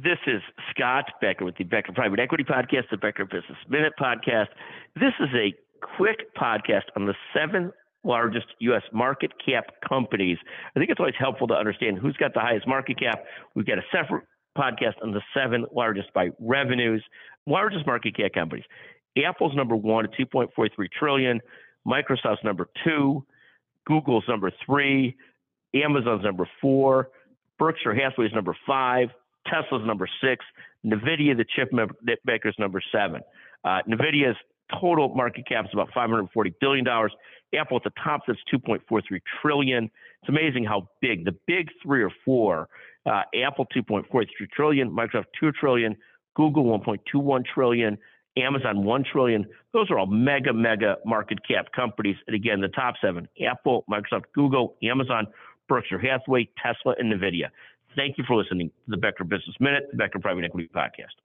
This is Scott Becker with the Becker Private Equity Podcast, the Becker Business Minute Podcast. This is a quick podcast on the seven largest U.S. market cap companies. I think it's always helpful to understand who's got the highest market cap. We've got a separate podcast on the seven largest by revenues, largest market cap companies. Apple's number one at 2.43 trillion. Microsoft's number two. Google's number three. Amazon's number four. Berkshire Hathaway's number five. Tesla's number six. NVIDIA, the chip maker's number seven. Uh, NVIDIA's total market cap is about $540 billion. Apple at the top, that's 2.43 trillion. It's amazing how big the big three or four. Uh, Apple 2.43 trillion, Microsoft 2 trillion, Google 1.21 trillion, Amazon 1 trillion. Those are all mega, mega market cap companies. And again, the top seven Apple, Microsoft, Google, Amazon, Berkshire Hathaway, Tesla, and NVIDIA. Thank you for listening to the Becker Business Minute, the Becker Private Equity Podcast.